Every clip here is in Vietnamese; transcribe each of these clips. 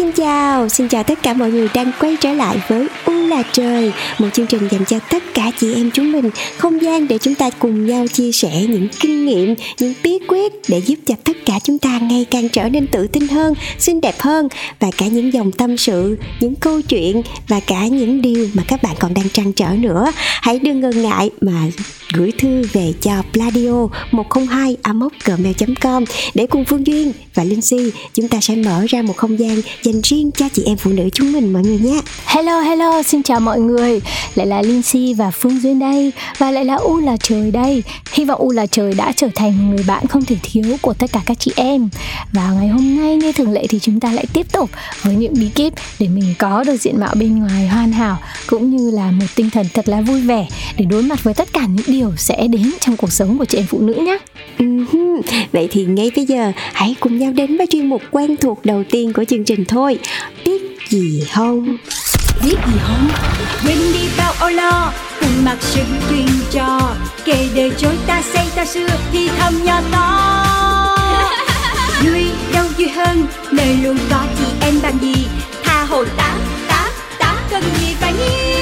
Xin chào, xin chào tất cả mọi người đang quay trở lại với U là trời Một chương trình dành cho tất cả chị em chúng mình. Không gian để chúng ta cùng nhau chia sẻ những kinh nghiệm, những bí quyết Để giúp cho tất cả chúng ta ngày càng trở nên tự tin hơn, xinh đẹp hơn. Và cả những dòng tâm sự, những câu chuyện Và cả những điều mà các bạn còn đang trăn trở nữa. Hãy đừng ngần ngại mà gửi thư về cho pladio 102 gmail.com để cùng Phương Duyên và Linh Si chúng ta sẽ mở ra một không gian dành riêng cho chị em phụ nữ chúng mình mọi người nhé. Hello hello, xin chào mọi người. Lại là Linh Si và Phương Duyên đây và lại là U là trời đây. Hy vọng U là trời đã trở thành người bạn không thể thiếu của tất cả các chị em. Và ngày hôm nay như thường lệ thì chúng ta lại tiếp tục với những bí kíp để mình có được diện mạo bên ngoài hoàn hảo cũng như là một tinh thần thật là vui vẻ để đối mặt với tất cả những điều sẽ đến trong cuộc sống của chị em phụ nữ nhé. Uh-huh. Vậy thì ngay bây giờ hãy cùng nhau đến với chuyên mục quen thuộc đầu tiên của chương trình thôi. Biết gì không? biết gì không quên đi bao âu lo cùng mặc sự truyền trò kể đời chối ta xây ta xưa thì thầm nhỏ to vui đâu vui hơn nơi luôn có chị em bằng gì tha hồ tá tá tá cần gì phải nghi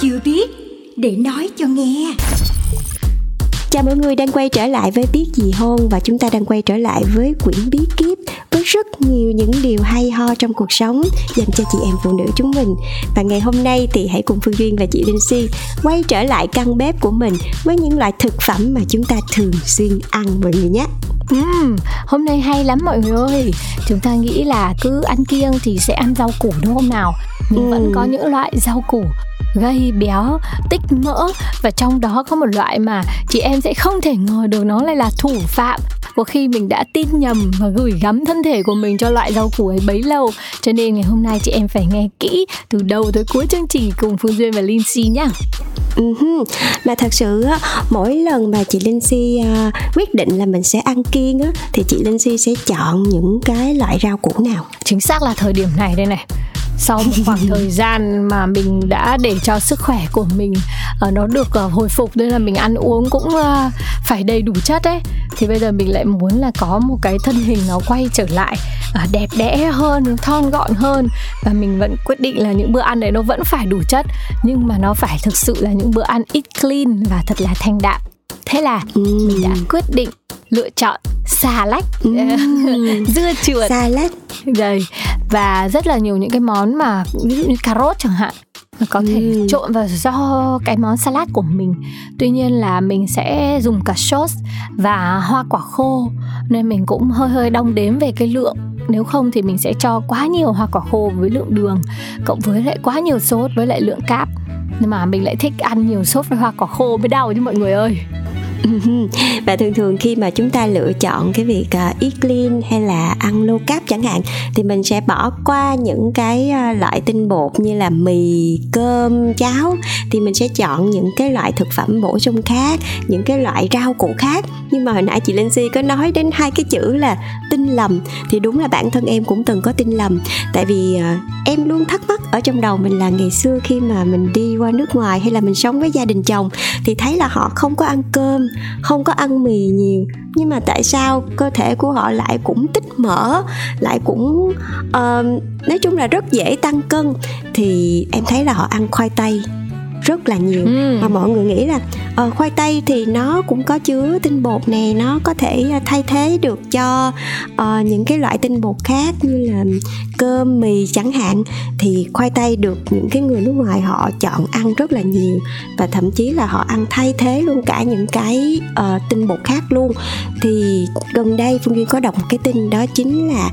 chưa biết để nói cho nghe. Chào mọi người đang quay trở lại với Biết Gì Hôn Và chúng ta đang quay trở lại với quyển bí kíp Với rất nhiều những điều hay ho trong cuộc sống Dành cho chị em phụ nữ chúng mình. Và ngày hôm nay thì hãy cùng Phương Duyên và chị Linh Si Quay trở lại căn bếp của mình Với những loại thực phẩm mà chúng ta thường xuyên ăn mọi người nhé. Uhm, hôm nay hay lắm mọi người ơi. Chúng ta nghĩ là cứ ăn kiêng thì sẽ ăn rau củ đúng không nào? Nhưng ừ. vẫn có những loại rau củ gây béo, tích mỡ và trong đó có một loại mà chị em sẽ không thể ngờ được nó lại là thủ phạm có khi mình đã tin nhầm và gửi gắm thân thể của mình cho loại rau củ ấy bấy lâu. Cho nên ngày hôm nay chị em phải nghe kỹ từ đầu tới cuối chương trình cùng Phương Duyên và Linh Si nhá. Uh-huh. mà thật sự á mỗi lần mà chị Linh Si uh, quyết định là mình sẽ ăn kiêng á thì chị Linh Si sẽ chọn những cái loại rau củ nào? Chính xác là thời điểm này đây này sau một khoảng thời gian mà mình đã để cho sức khỏe của mình uh, nó được uh, hồi phục nên là mình ăn uống cũng uh, phải đầy đủ chất ấy thì bây giờ mình lại muốn là có một cái thân hình nó quay trở lại uh, đẹp đẽ hơn thon gọn hơn. Và mình vẫn quyết định là những bữa ăn đấy nó vẫn phải đủ chất nhưng mà nó phải thực sự là những bữa ăn ít clean và thật là thanh đạm. Thế là ừ. mình đã quyết định lựa chọn xà lách. Ừ. dưa chuột. Xà lách. Rồi và rất là nhiều những cái món mà ví dụ như cà rốt chẳng hạn có thể ừ. trộn vào do cái món salad của mình. Tuy nhiên là mình sẽ dùng cả sốt và hoa quả khô nên mình cũng hơi hơi đong đếm về cái lượng. Nếu không thì mình sẽ cho quá nhiều hoa quả khô với lượng đường cộng với lại quá nhiều sốt với lại lượng cáp. Nhưng mà mình lại thích ăn nhiều sốt với hoa quả khô mới đau chứ mọi người ơi và thường thường khi mà chúng ta lựa chọn cái việc uh, eat clean hay là ăn low carb chẳng hạn thì mình sẽ bỏ qua những cái uh, loại tinh bột như là mì cơm cháo. Thì mình sẽ chọn những cái loại thực phẩm bổ sung khác những cái loại rau củ khác. Nhưng mà hồi nãy chị Linh Si có nói đến hai cái chữ là tin lầm. Thì đúng là bản thân em cũng từng có tin lầm. Tại vì uh, em luôn thắc mắc ở trong đầu mình là ngày xưa khi mà mình đi qua nước ngoài hay là mình sống với gia đình chồng thì thấy là họ không có ăn cơm không có ăn mì nhiều. Nhưng mà tại sao cơ thể của họ lại cũng tích mỡ lại cũng uh, nói chung là rất dễ tăng cân? Thì em thấy là họ ăn khoai tây rất là nhiều. Ừ. mà mọi người nghĩ là uh, khoai tây thì nó cũng có chứa tinh bột nè nó có thể ờ, thay thế được cho uh, những cái loại tinh bột khác như là cơm mì chẳng hạn. Thì khoai tây được những cái người nước ngoài họ chọn ăn rất là nhiều và thậm chí là họ ăn thay thế luôn cả những cái uh, tinh bột khác luôn. Thì gần đây phương duyên có đọc một cái tin đó chính là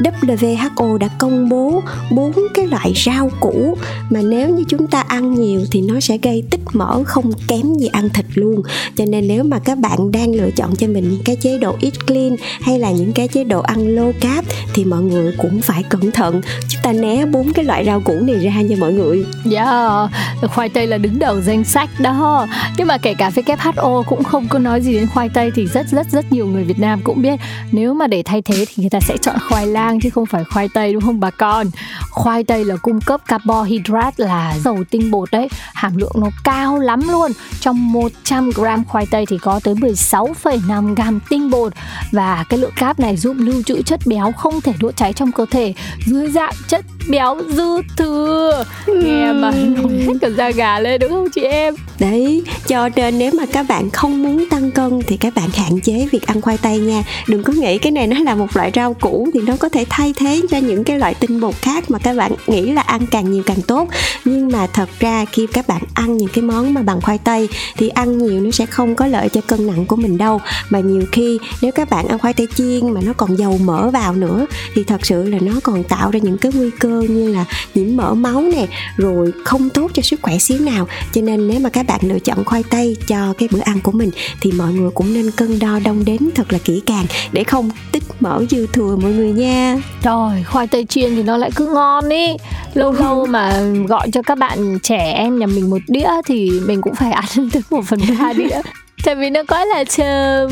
WHO đã công bố bốn cái loại rau củ mà nếu như chúng ta ăn nhiều thì nó sẽ gây tích mỡ không kém gì ăn thịt luôn. Cho nên nếu mà các bạn đang lựa chọn cho mình những cái chế độ eat clean hay là những cái chế độ ăn low carb thì mọi người cũng phải cẩn thận. Chúng ta né bốn cái loại rau củ này ra nha mọi người. Yeah, khoai tây là đứng đầu danh sách đó. Nhưng mà kể cả WHO cũng không có nói gì đến khoai tây Thì rất rất rất nhiều người Việt Nam cũng biết. Nếu mà để thay thế thì người ta sẽ chọn khoai lang chứ không phải khoai tây đúng không bà con? Khoai tây là cung cấp carbohydrate là dầu tinh bột đấy. Hàm lượng nó cao lắm luôn. Trong 100 gram khoai tây thì có tới 16,5 gram tinh bột. Và cái lượng cáp này giúp lưu trữ chất béo không thể đốt cháy trong cơ thể. Dưới dạng chất béo dư thừa. Nghe mà nổi hết cả da gà lên đúng không chị em? Đấy cho nên nếu mà các bạn không muốn tăng cân thì các bạn hạn chế việc ăn khoai tây nha. Đừng có nghĩ cái này nó là một loại rau củ thì nó có thể thay thế cho những cái loại tinh bột khác mà các bạn nghĩ là ăn càng nhiều càng tốt. Nhưng mà thật ra khi các bạn ăn những cái món mà bằng khoai tây thì ăn nhiều nó sẽ không có lợi cho cân nặng của mình đâu. Mà nhiều khi nếu các bạn ăn khoai tây chiên mà nó còn dầu mỡ vào nữa thì thật sự là nó còn tạo ra những cái nguy cơ như là nhiễm mỡ máu nè rồi không tốt cho sức khỏe xíu nào. Cho nên nếu mà các bạn lựa chọn khoai tây cho cái bữa ăn của mình thì mọi người cũng nên cân đo đong đếm thật là kỹ càng để không tích mỡ dư thừa mọi người nha. Trời, khoai tây chiên thì nó lại cứ ngon ý. Lâu lâu mà gọi cho các bạn trẻ em nhà mình một đĩa Thì mình cũng phải ăn tới một phần ba đĩa Tại vì nó quá là chơm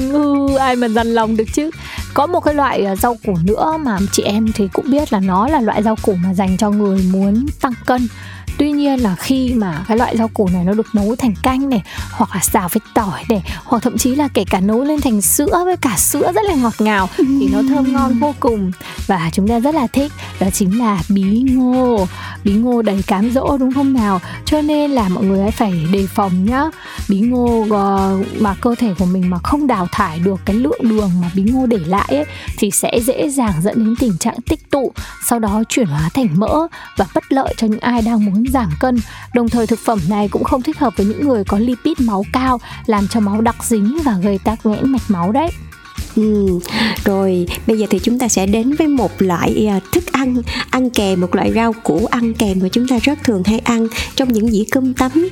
Ai mà dằn lòng được chứ. Có một cái loại à, rau củ nữa mà chị em thì cũng biết là nó là loại rau củ mà dành cho người muốn tăng cân. Tuy nhiên là khi mà cái loại rau củ này nó được nấu thành canh này Hoặc là xào với tỏi này Hoặc thậm chí là kể cả nấu lên thành sữa với cả sữa rất là ngọt ngào Thì nó thơm ngon vô cùng. Và chúng ta rất là thích Đó chính là bí ngô. Bí ngô đầy cám dỗ đúng không nào? Cho nên là mọi người hãy phải đề phòng nhá. Bí ngô ờ, mà cơ thể của mình mà không đào thải được cái lượng đường mà bí ngô để lại ấy, Thì sẽ dễ dàng dẫn đến tình trạng tích tụ Sau đó chuyển hóa thành mỡ Và bất lợi cho những ai đang muốn giảm cân. Đồng thời thực phẩm này cũng không thích hợp với những người có lipid máu cao, làm cho máu đặc dính và gây tắc nghẽn mạch máu đấy. Ừ, rồi bây giờ thì chúng ta sẽ đến với một loại à, thức ăn ăn kèm một loại rau củ ăn kèm mà chúng ta rất thường hay ăn trong những dĩa cơm tấm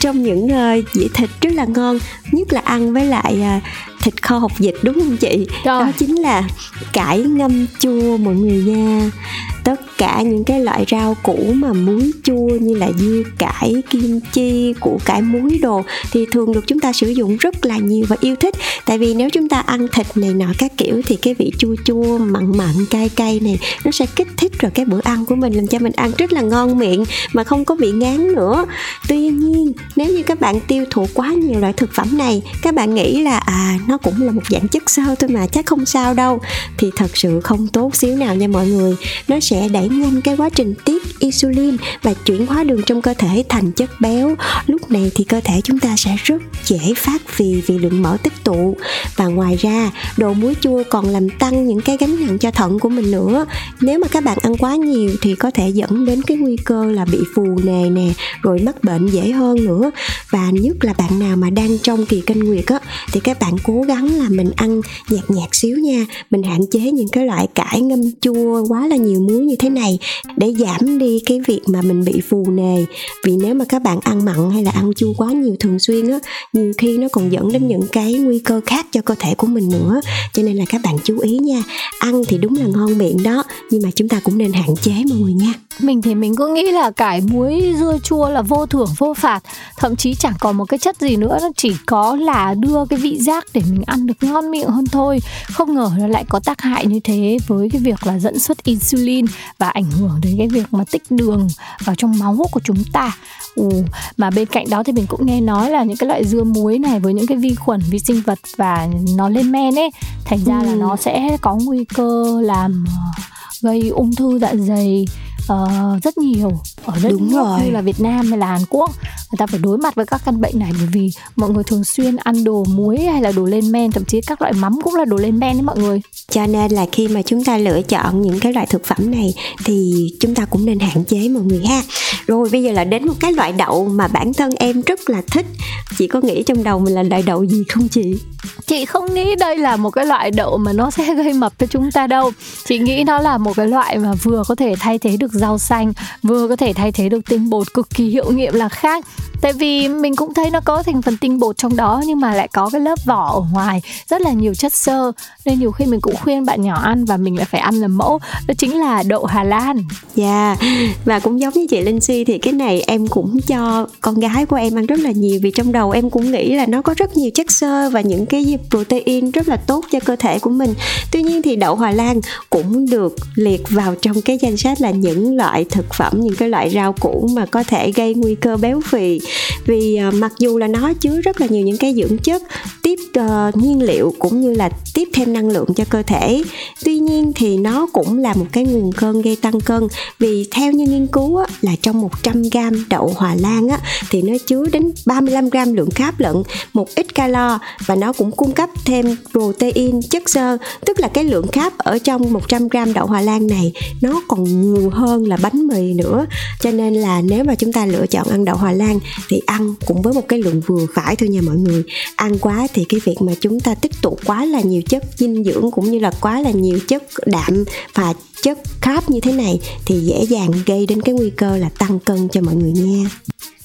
trong những uh, dĩa thịt rất là ngon nhất là ăn với lại uh, thịt kho hột vịt đúng không chị? Rồi. đó chính là cải ngâm chua mọi người nha. Tất cả những cái loại rau củ mà muối chua như là dưa cải kim chi củ cải muối đồ thì thường được chúng ta sử dụng rất là nhiều và yêu thích. Tại vì nếu chúng ta ăn thịt này nọ các kiểu thì cái vị chua chua mặn mặn cay cay này nó sẽ kích thích rồi cái bữa ăn của mình làm cho mình ăn rất là ngon miệng mà không có bị ngán nữa. Tuy nhiên nếu như các bạn tiêu thụ quá nhiều loại thực phẩm này các bạn nghĩ là à nó cũng là một dạng chất xơ thôi mà, chắc không sao đâu. Thì thật sự không tốt xíu nào nha mọi người. Nó sẽ đẩy nhanh cái quá trình tiết insulin và chuyển hóa đường trong cơ thể thành chất béo. Lúc này thì cơ thể chúng ta sẽ rất dễ phát vì vì lượng mỡ tích tụ. Và ngoài ra, đồ muối chua còn làm tăng những cái gánh nặng cho thận của mình nữa. Nếu mà các bạn ăn quá nhiều thì có thể dẫn đến cái nguy cơ là bị phù nề nè, rồi mắc bệnh dễ hơn nữa. Và nhất là bạn nào mà đang trong kỳ kinh nguyệt á, thì các bạn cố gắng là mình ăn nhạt nhạt xíu nha. Mình hạn chế những cái loại cải ngâm chua, quá là nhiều muối như thế này để giảm đi cái việc mà mình bị phù nề. Vì nếu mà các bạn ăn mặn hay là ăn chua quá nhiều thường xuyên á, nhiều khi nó còn dẫn đến những cái nguy cơ khác cho cơ thể của mình nữa. Cho nên là các bạn chú ý nha, ăn thì đúng là ngon miệng đó, nhưng mà chúng ta cũng nên hạn chế mọi người nha. Mình thì mình cứ nghĩ là cải muối, dưa chua là vô thưởng, vô phạt. Thậm chí chẳng còn một cái chất gì nữa, Nó chỉ có là đưa cái vị giác để mình ăn được ngon miệng hơn thôi. Không ngờ nó lại có tác hại như thế Với cái việc là dẫn xuất insulin Và ảnh hưởng đến cái việc mà tích đường vào trong máu của chúng ta Ồ, mà bên cạnh đó thì mình cũng nghe nói là những cái loại dưa muối này với những cái vi khuẩn, vi sinh vật và nó lên men ấy, thành ra là Ừ. nó sẽ có nguy cơ làm ờ, gây ung thư dạ dày ờ, rất nhiều ở đất Đúng nước rồi. như là Việt Nam hay là Hàn Quốc. Người ta phải đối mặt với các căn bệnh này bởi vì mọi người thường xuyên ăn đồ muối hay là đồ lên men thậm chí các loại mắm cũng là đồ lên men đấy mọi người. Cho nên là khi mà chúng ta lựa chọn những cái loại thực phẩm này thì chúng ta cũng nên hạn chế mọi người ha. Rồi bây giờ là đến một cái loại đậu mà bản thân em rất là thích. Chị có nghĩ trong đầu mình là loại đậu gì không chị chị không nghĩ đây là một cái loại đậu mà nó sẽ gây mập cho chúng ta đâu chị nghĩ nó là một cái loại mà vừa có thể thay thế được rau xanh, vừa có thể thay thế được tinh bột cực kỳ hiệu nghiệm là khác tại vì mình cũng thấy nó có thành phần tinh bột trong đó, nhưng mà lại có cái lớp vỏ ở ngoài, rất là nhiều chất xơ nên nhiều khi mình cũng khuyên bạn nhỏ ăn và mình lại phải ăn làm mẫu đó chính là đậu Hà Lan. Dạ yeah. và cũng giống như chị Linh Si thì cái này em cũng cho con gái của em ăn rất là nhiều vì trong đầu em cũng nghĩ là nó có rất nhiều chất xơ và những cái protein rất là tốt cho cơ thể của mình. Tuy nhiên thì đậu hòa Lan cũng được liệt vào trong cái danh sách là những loại thực phẩm những cái loại rau củ mà có thể gây nguy cơ béo phì. Vì uh, mặc dù là nó chứa rất là nhiều những cái dưỡng chất tiếp uh, nhiên liệu cũng như là tiếp thêm năng lượng cho cơ thể. Tuy nhiên thì nó cũng là một cái nguồn cân gây tăng cân. Vì theo như nghiên cứu á, là trong 100 gram đậu hòa lan á, thì nó chứa đến 35 gram lượng cáp lận một ít calo và nó cũng cung cung cấp thêm protein, chất xơ, tức là cái lượng cáp ở trong 100 gram đậu hòa lan này, nó còn nhiều hơn là bánh mì nữa. Cho nên là nếu mà chúng ta lựa chọn ăn đậu hòa lan thì ăn cũng với một cái lượng vừa phải thôi nha mọi người. Ăn quá thì cái việc mà chúng ta tích tụ quá là nhiều chất dinh dưỡng cũng như là quá là nhiều chất đạm và chất carb như thế này thì dễ dàng gây đến cái nguy cơ là tăng cân cho mọi người nha.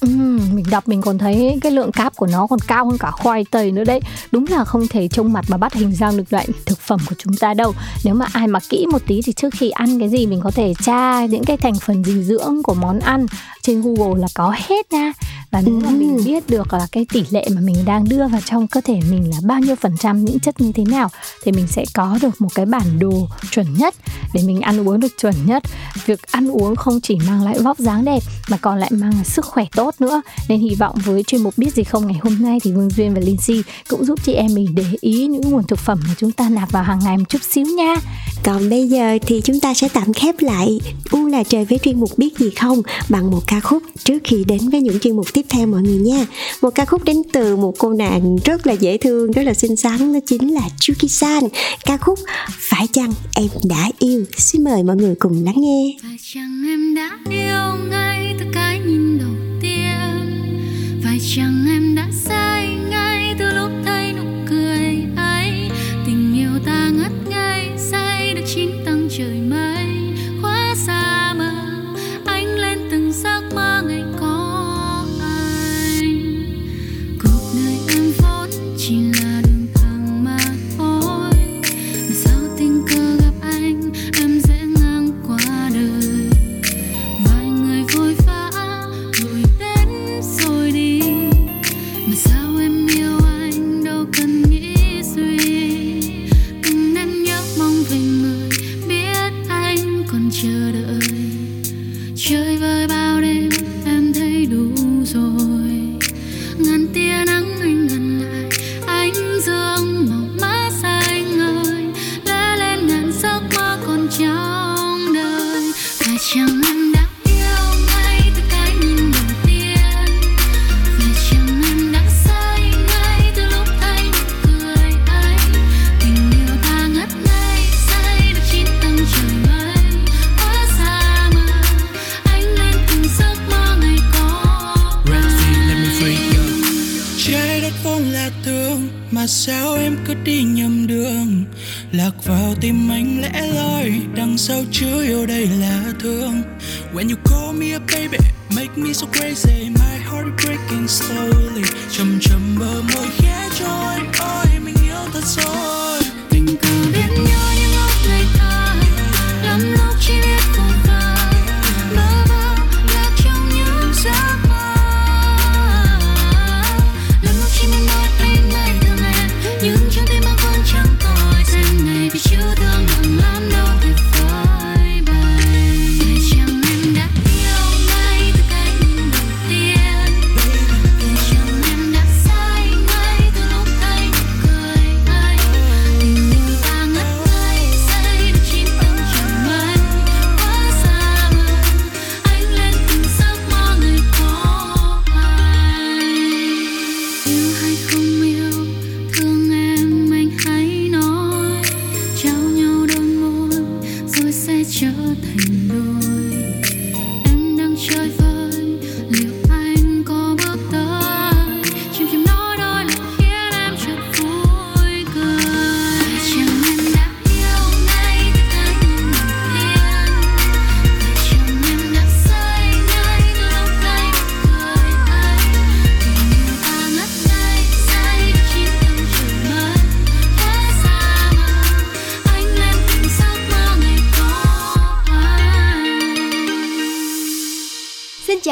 Ừ, mình đọc mình còn thấy cái lượng cáp của nó còn cao hơn cả khoai tây nữa đấy. Đúng là không thể trông mặt mà bắt hình dạng được loại thực phẩm của chúng ta đâu. Nếu mà ai mà kỹ một tí thì trước khi ăn cái gì mình có thể tra những cái thành phần dinh dưỡng của món ăn trên google là có hết nha và nếu mà mình biết được là cái tỷ lệ mà mình đang đưa vào trong cơ thể mình là bao nhiêu phần trăm những chất như thế nào thì mình sẽ có được một cái bản đồ chuẩn nhất để mình ăn uống được chuẩn nhất. Việc ăn uống không chỉ mang lại vóc dáng đẹp mà còn lại mang lại sức khỏe tốt nữa. Nên hy vọng với chuyên mục biết gì không ngày hôm nay thì Vương Duyên và Linh Si cũng giúp chị em mình để ý những nguồn thực phẩm mà chúng ta nạp vào hàng ngày một chút xíu nha. Còn bây giờ thì chúng ta sẽ tạm khép lại. U là trời với chuyên mục biết gì không bằng một ca khúc trước khi đến với những chuyên mục tiếp theo mọi người nha. Một ca khúc đến từ một cô nàng rất là dễ thương, rất là xinh xắn đó chính là Chuki-san. Ca khúc Phải chăng em đã yêu. Xin mời mọi người cùng lắng nghe. Phải chăng em đã yêu ngay từ cái nhìn đầu tiên? Phải chăng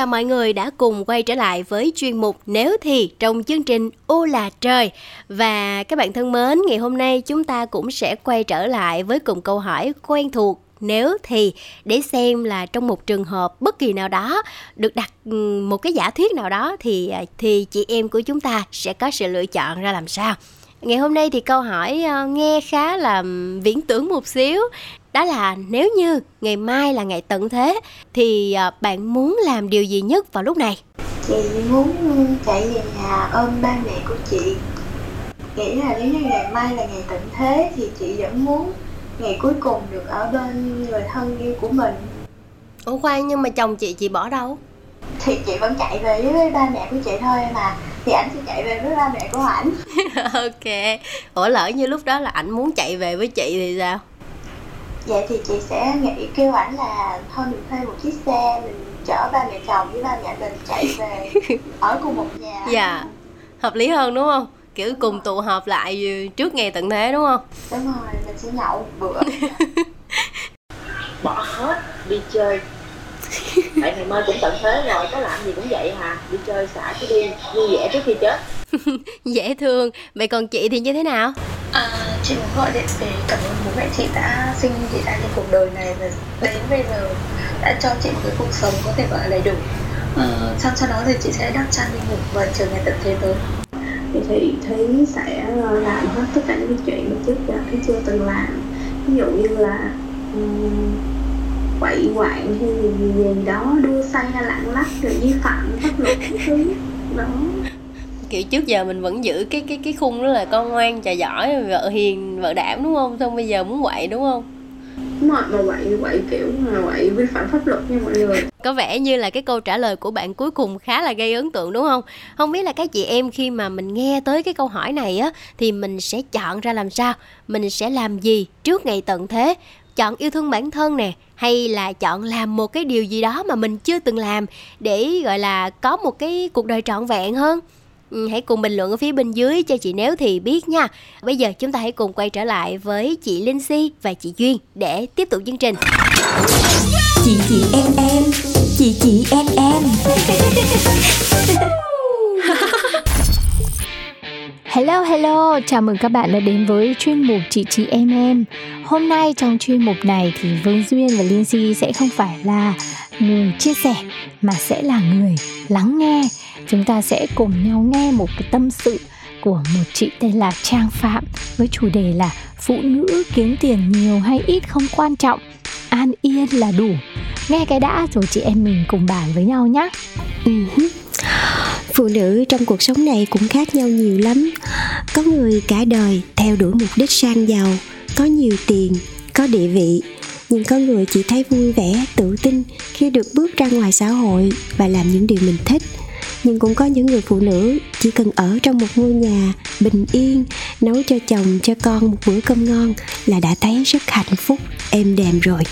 chào mọi người đã cùng quay trở lại với chuyên mục Nếu thì trong chương trình Ô là trời. Và các bạn thân mến, ngày hôm nay chúng ta cũng sẽ quay trở lại với cùng câu hỏi quen thuộc nếu thì để xem là trong một trường hợp bất kỳ nào đó được đặt ừ, một cái giả thuyết nào đó thì à, thì chị em của chúng ta sẽ có sự lựa chọn ra làm sao ngày hôm nay thì câu hỏi ờ, nghe khá là ừ, viễn tưởng một xíu đó là nếu như ngày mai là ngày tận thế thì ờ, bạn muốn làm điều gì nhất vào lúc này? Chị muốn chạy về nhà ôm ba mẹ của chị. Nghĩ là nếu như ngày mai là ngày tận thế thì chị vẫn muốn ngày cuối cùng được ở bên người thân yêu của mình. Ủa khoan nhưng mà chồng chị chị bỏ đâu? Thì chị vẫn chạy về với ba mẹ của chị thôi mà. Thì ảnh sẽ chạy về với ba mẹ của ảnh. Ok. Ủa lỡ như lúc đó là ảnh muốn chạy về với chị thì sao vậy thì chị sẽ nghĩ kêu ảnh là thôi mình thuê một chiếc xe mình chở ba mẹ chồng với ba mẹ mình chạy về ở cùng một nhà. Dạ hợp lý hơn đúng không? Kiểu cùng tụ họp lại trước ngày tận thế đúng không? Đúng rồi mình sẽ nhậu một bữa. Bỏ hết đi chơi. Tại ngày mai cũng tận thế rồi có làm gì cũng vậy hà đi chơi xả cái đi vui vẻ trước khi chết. Dễ thương. Vậy còn chị thì như thế nào à, chị muốn gọi điện để cảm ơn bố mẹ chị đã sinh chị ra trên cuộc đời này và đến bây giờ đã cho chị một cái cuộc sống có thể gọi là đầy đủ. À, sau sau đó thì chị sẽ đắp chăn đi ngủ và chờ ngày tận thế tới thì chị thấy sẽ ờ, làm hết tất cả những cái chuyện mà trước giờ cái chưa từng làm. Ví dụ như là um, quậy quạng hay gì, gì đó đua say hay lạng lách rồi vi phạm pháp luật thứ. Đó kiểu trước giờ mình vẫn giữ cái cái cái khung đó là con ngoan trò giỏi vợ hiền vợ đảm đúng không? Xong bây giờ muốn quậy đúng không? Đúng rồi mà quậy quậy kiểu mà quậy vi phạm pháp luật nha mọi người. Có vẻ như là cái câu trả lời của bạn cuối cùng khá là gây ấn tượng đúng không? Không biết là các chị em khi mà mình nghe tới cái câu hỏi này á thì mình sẽ chọn ra làm sao? Mình sẽ làm gì trước ngày tận thế? Chọn yêu thương bản thân nè hay là chọn làm một cái điều gì đó mà mình chưa từng làm để gọi là có một cái cuộc đời trọn vẹn hơn hãy cùng bình luận ở phía bên dưới cho chị nếu thì biết nha. Bây giờ chúng ta hãy cùng quay trở lại với chị linh si và chị duyên để tiếp tục chương trình. Chị chị em em. Chị chị em em. Hello hello, chào mừng các bạn đã đến với chuyên mục chị chị em em. Hôm nay trong chuyên mục này thì Vương Duyên và Liên Si sẽ không phải là người chia sẻ mà sẽ là người lắng nghe. Chúng ta sẽ cùng nhau nghe một cái tâm sự của một chị tên là Trang Phạm với chủ đề là phụ nữ kiếm tiền nhiều hay ít không quan trọng, an yên là đủ. Nghe cái đã rồi chị em mình cùng bàn với nhau nhé. Ừ phụ nữ trong cuộc sống này cũng khác nhau nhiều lắm có người cả đời theo đuổi mục đích sang giàu có nhiều tiền có địa vị nhưng có người chỉ thấy vui vẻ, tự tin khi được bước ra ngoài xã hội và làm những điều mình thích. Nhưng cũng có những người phụ nữ chỉ cần ở trong một ngôi nhà bình yên, nấu cho chồng, cho con một bữa cơm ngon là đã thấy rất hạnh phúc, êm đềm rồi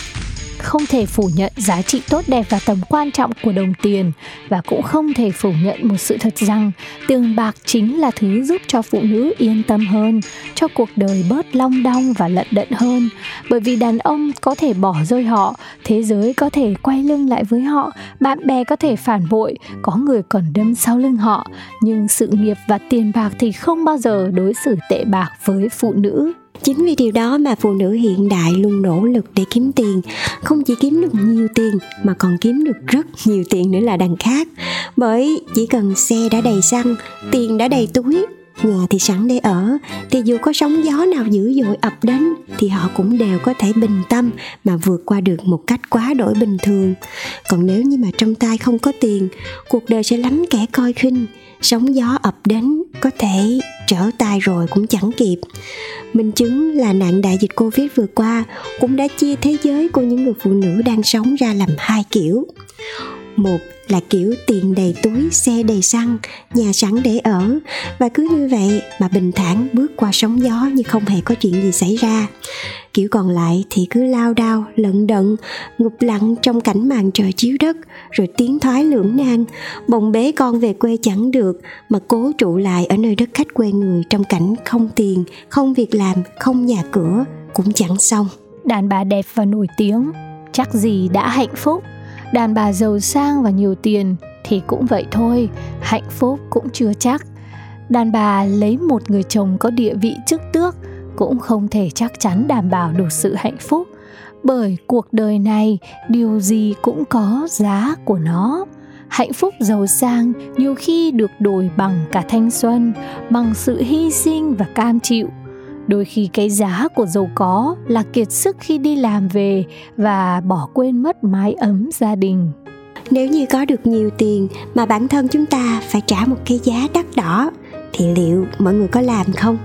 không thể phủ nhận giá trị tốt đẹp và tầm quan trọng của đồng tiền và cũng không thể phủ nhận một sự thật rằng tiền bạc chính là thứ giúp cho phụ nữ yên tâm hơn, cho cuộc đời bớt long đong và lận đận hơn. Bởi vì đàn ông có thể bỏ rơi họ, thế giới có thể quay lưng lại với họ, bạn bè có thể phản bội, có người còn đâm sau lưng họ, nhưng sự nghiệp và tiền bạc thì không bao giờ đối xử tệ bạc với phụ nữ chính vì điều đó mà phụ nữ hiện đại luôn nỗ lực để kiếm tiền. Không chỉ kiếm được nhiều tiền, mà còn kiếm được rất nhiều tiền nữa là đằng khác. Bởi chỉ cần xe đã đầy xăng, tiền đã đầy túi, nhà thì sẵn để ở. Thì dù có sóng gió nào dữ dội ập đến, thì họ cũng đều có thể bình tâm mà vượt qua được một cách quá đổi bình thường. Còn nếu như mà trong tay không có tiền, cuộc đời sẽ lắm kẻ coi khinh. Sóng gió ập đến có thể trở tay rồi cũng chẳng kịp. Minh chứng là nạn đại dịch covid vừa qua cũng đã chia thế giới của những người phụ nữ đang sống ra làm hai kiểu. Một là kiểu tiền đầy túi, xe đầy xăng, nhà sẵn để ở. Và cứ như vậy mà bình thản bước qua sóng gió như không hề có chuyện gì xảy ra. Kiểu còn lại thì cứ lao đao, lận đận ngục lặng trong cảnh màn trời chiếu đất, rồi tiến thoái lưỡng nan. Bồng bế con về quê chẳng được, mà cố trụ lại ở nơi đất khách quê người trong cảnh không tiền, không việc làm, không nhà cửa cũng chẳng xong. Đàn bà đẹp và nổi tiếng, chắc gì đã hạnh phúc? Đàn bà giàu sang và nhiều tiền thì cũng vậy thôi, hạnh phúc cũng chưa chắc. Đàn bà lấy một người chồng có địa vị chức tước cũng không thể chắc chắn đảm bảo được sự hạnh phúc. Bởi cuộc đời này, điều gì cũng có giá của nó. Hạnh phúc giàu sang nhiều khi được đổi bằng cả thanh xuân, bằng sự hy sinh và cam chịu đôi khi cái giá của giàu có là kiệt sức khi đi làm về và bỏ quên mất mái ấm gia đình. Nếu như có được nhiều tiền mà bản thân chúng ta phải trả một cái giá đắt đỏ, thì liệu mọi người có làm không?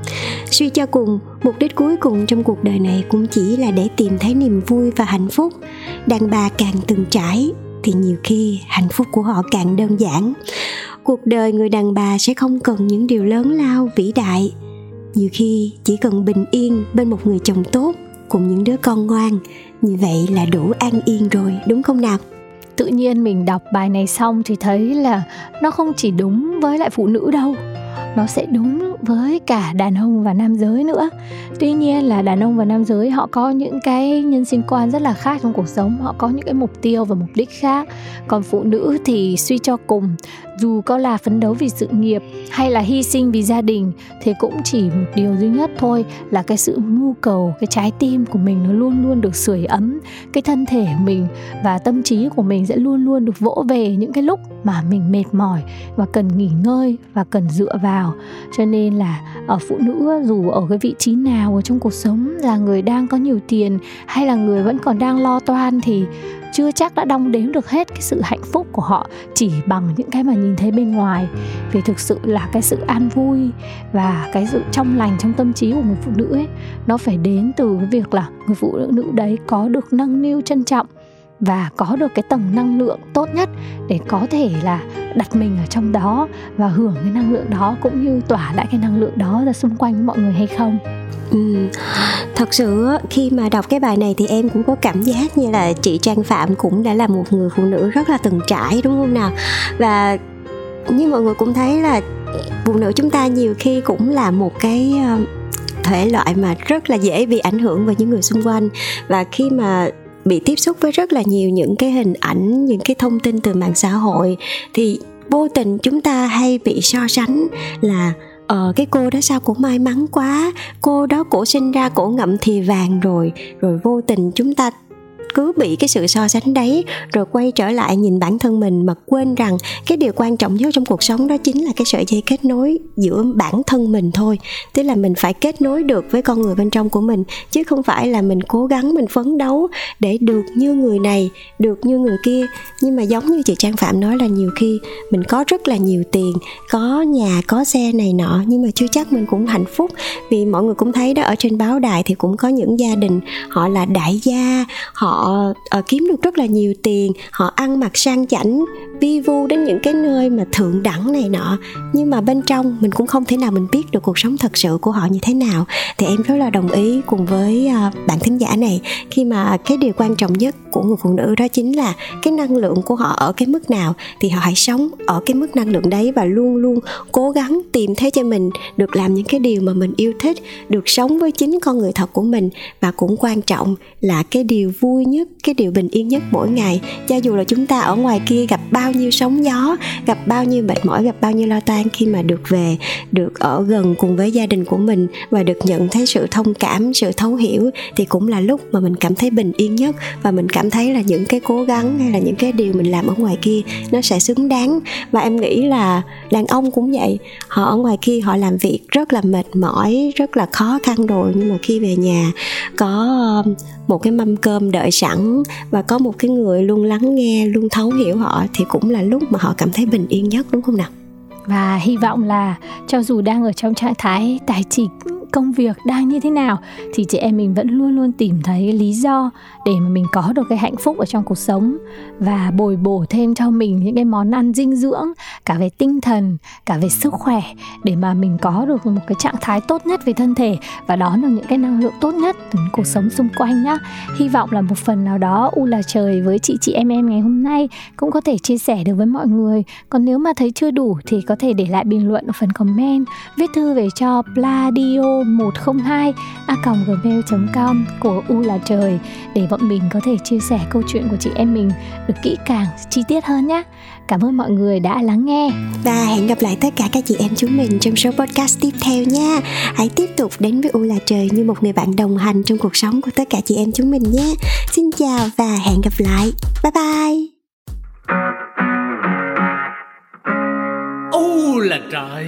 Suy cho cùng, mục đích cuối cùng trong cuộc đời này cũng chỉ là để tìm thấy niềm vui và hạnh phúc. Đàn bà càng từng trải, thì nhiều khi hạnh phúc của họ càng đơn giản. Cuộc đời người đàn bà sẽ không cần những điều lớn lao vĩ đại nhiều khi chỉ cần bình yên bên một người chồng tốt cùng những đứa con ngoan, như vậy là đủ an yên rồi, đúng không nào? Tự nhiên mình đọc bài này xong thì thấy là nó không chỉ đúng với lại phụ nữ đâu, nó sẽ đúng với cả đàn ông và nam giới nữa. Tuy nhiên là đàn ông và nam giới họ có những cái nhân sinh quan rất là khác trong cuộc sống, họ có những cái mục tiêu và mục đích khác. Còn phụ nữ thì suy cho cùng dù có là phấn đấu vì sự nghiệp hay là hy sinh vì gia đình, thì cũng chỉ một điều duy nhất thôi là cái sự nhu cầu, cái trái tim của mình nó luôn luôn được sưởi ấm, cái thân thể của mình và tâm trí của mình sẽ luôn luôn được vỗ về những cái lúc mà mình mệt mỏi và cần nghỉ ngơi và cần dựa vào. Cho nên là ở phụ nữ, dù ở cái vị trí nào ở trong cuộc sống là người đang có nhiều tiền hay là người vẫn còn đang lo toan thì chưa chắc đã đong đếm được hết cái sự hạnh phúc của họ chỉ bằng những cái mà nhìn thấy bên ngoài. Vì thực sự là cái sự an vui và cái sự trong lành trong tâm trí của người phụ nữ ấy, nó phải đến từ cái việc là người phụ nữ đấy có được nâng niu trân trọng và có được cái tầng năng lượng tốt nhất để có thể là đặt mình ở trong đó và hưởng cái năng lượng đó cũng như tỏa lại cái năng lượng đó ra xung quanh với mọi người hay không? Ừ, thật sự khi mà đọc cái bài này thì em cũng có cảm giác như là chị Trang Phạm cũng đã là một người phụ nữ rất là từng trải đúng không nào? Và như mọi người cũng thấy là phụ nữ chúng ta nhiều khi cũng là một cái ờ, thể loại mà rất là dễ bị ảnh hưởng vào những người xung quanh. Và khi mà bị tiếp xúc với rất là nhiều những cái hình ảnh, những cái thông tin từ mạng xã hội. Thì vô tình chúng ta hay bị so sánh là ờ cái cô đó sao cũng may mắn quá, cô đó cổ sinh ra cổ ngậm thì vàng rồi rồi vô tình chúng ta cứ bị cái sự so sánh đấy, rồi quay trở lại nhìn bản thân mình mà quên rằng cái điều quan trọng nhất trong cuộc sống đó chính là cái sợi dây kết nối giữa bản thân mình thôi. Tức là mình phải kết nối được với con người bên trong của mình, chứ không phải là mình cố gắng, mình phấn đấu để được như người này, được như người kia. Nhưng mà giống như chị trang phạm nói là nhiều khi mình có rất là nhiều tiền, có nhà, có xe này nọ, nhưng mà chưa chắc mình cũng hạnh phúc. Vì mọi người cũng thấy đó, ở trên báo đài thì cũng có những gia đình, họ là đại gia, họ uh, kiếm được rất là nhiều tiền. Họ ăn mặc sang chảnh vi vu đến những cái nơi mà thượng đẳng này nọ. Nhưng mà bên trong mình cũng không thể nào mình biết được cuộc sống thật sự của họ như thế nào. Thì em rất là đồng ý cùng với uh, bạn thính giả này. Khi mà cái điều quan trọng nhất của người phụ nữ đó chính là cái năng lượng của họ ở cái mức nào thì họ hãy sống ở cái mức năng lượng đấy và luôn luôn cố gắng tìm thấy cho mình được làm những cái điều mà mình yêu thích được sống với chính con người thật của mình. Và cũng quan trọng là cái điều vui nhất, cái điều bình yên nhất mỗi ngày. Cho dù là chúng ta ở ngoài kia gặp bao nhiêu sóng gió, gặp bao nhiêu mệt mỏi, gặp bao nhiêu lo toan, khi mà được về, được ở gần cùng với gia đình của mình và được nhận thấy sự thông cảm, sự thấu hiểu, thì cũng là lúc mà mình cảm thấy bình yên nhất. Và mình cảm thấy là những cái cố gắng hay là những cái điều mình làm ở ngoài kia nó sẽ xứng đáng. Và em nghĩ là đàn ông cũng vậy, họ ở ngoài kia họ làm việc rất là mệt mỏi, rất là khó khăn rồi. Nhưng mà khi về nhà có một cái mâm cơm đợi sẵn và có một cái người luôn lắng nghe, luôn thấu hiểu họ thì cũng là lúc mà họ cảm thấy bình yên nhất, đúng không nào? Và hy vọng là cho dù đang ở trong trạng thái tài chính công việc đang như thế nào, thì chị em mình vẫn luôn luôn tìm thấy lý do để mà mình có được cái hạnh phúc ở trong cuộc sống và bồi bổ thêm cho mình những cái món ăn dinh dưỡng, cả về tinh thần, cả về sức khỏe để mà mình có được một cái trạng thái tốt nhất về thân thể và đón được những cái năng lượng tốt nhất từ cuộc sống xung quanh nhá. Hy vọng là một phần nào đó u là trời với chị chị em em ngày hôm nay cũng có thể chia sẻ được với mọi người. Còn nếu mà thấy chưa đủ thì có thể để lại bình luận ở phần comment, viết thư về cho pladio. 102 a gmail.com của U là trời để bọn mình có thể chia sẻ câu chuyện của chị em mình được kỹ càng, chi tiết hơn nhé. Cảm ơn mọi người đã lắng nghe. Và hẹn gặp lại tất cả các chị em chúng mình trong số podcast tiếp theo nha. Hãy tiếp tục đến với U là trời như một người bạn đồng hành trong cuộc sống của tất cả chị em chúng mình nhé. Xin chào và hẹn gặp lại. Bye bye. U là trời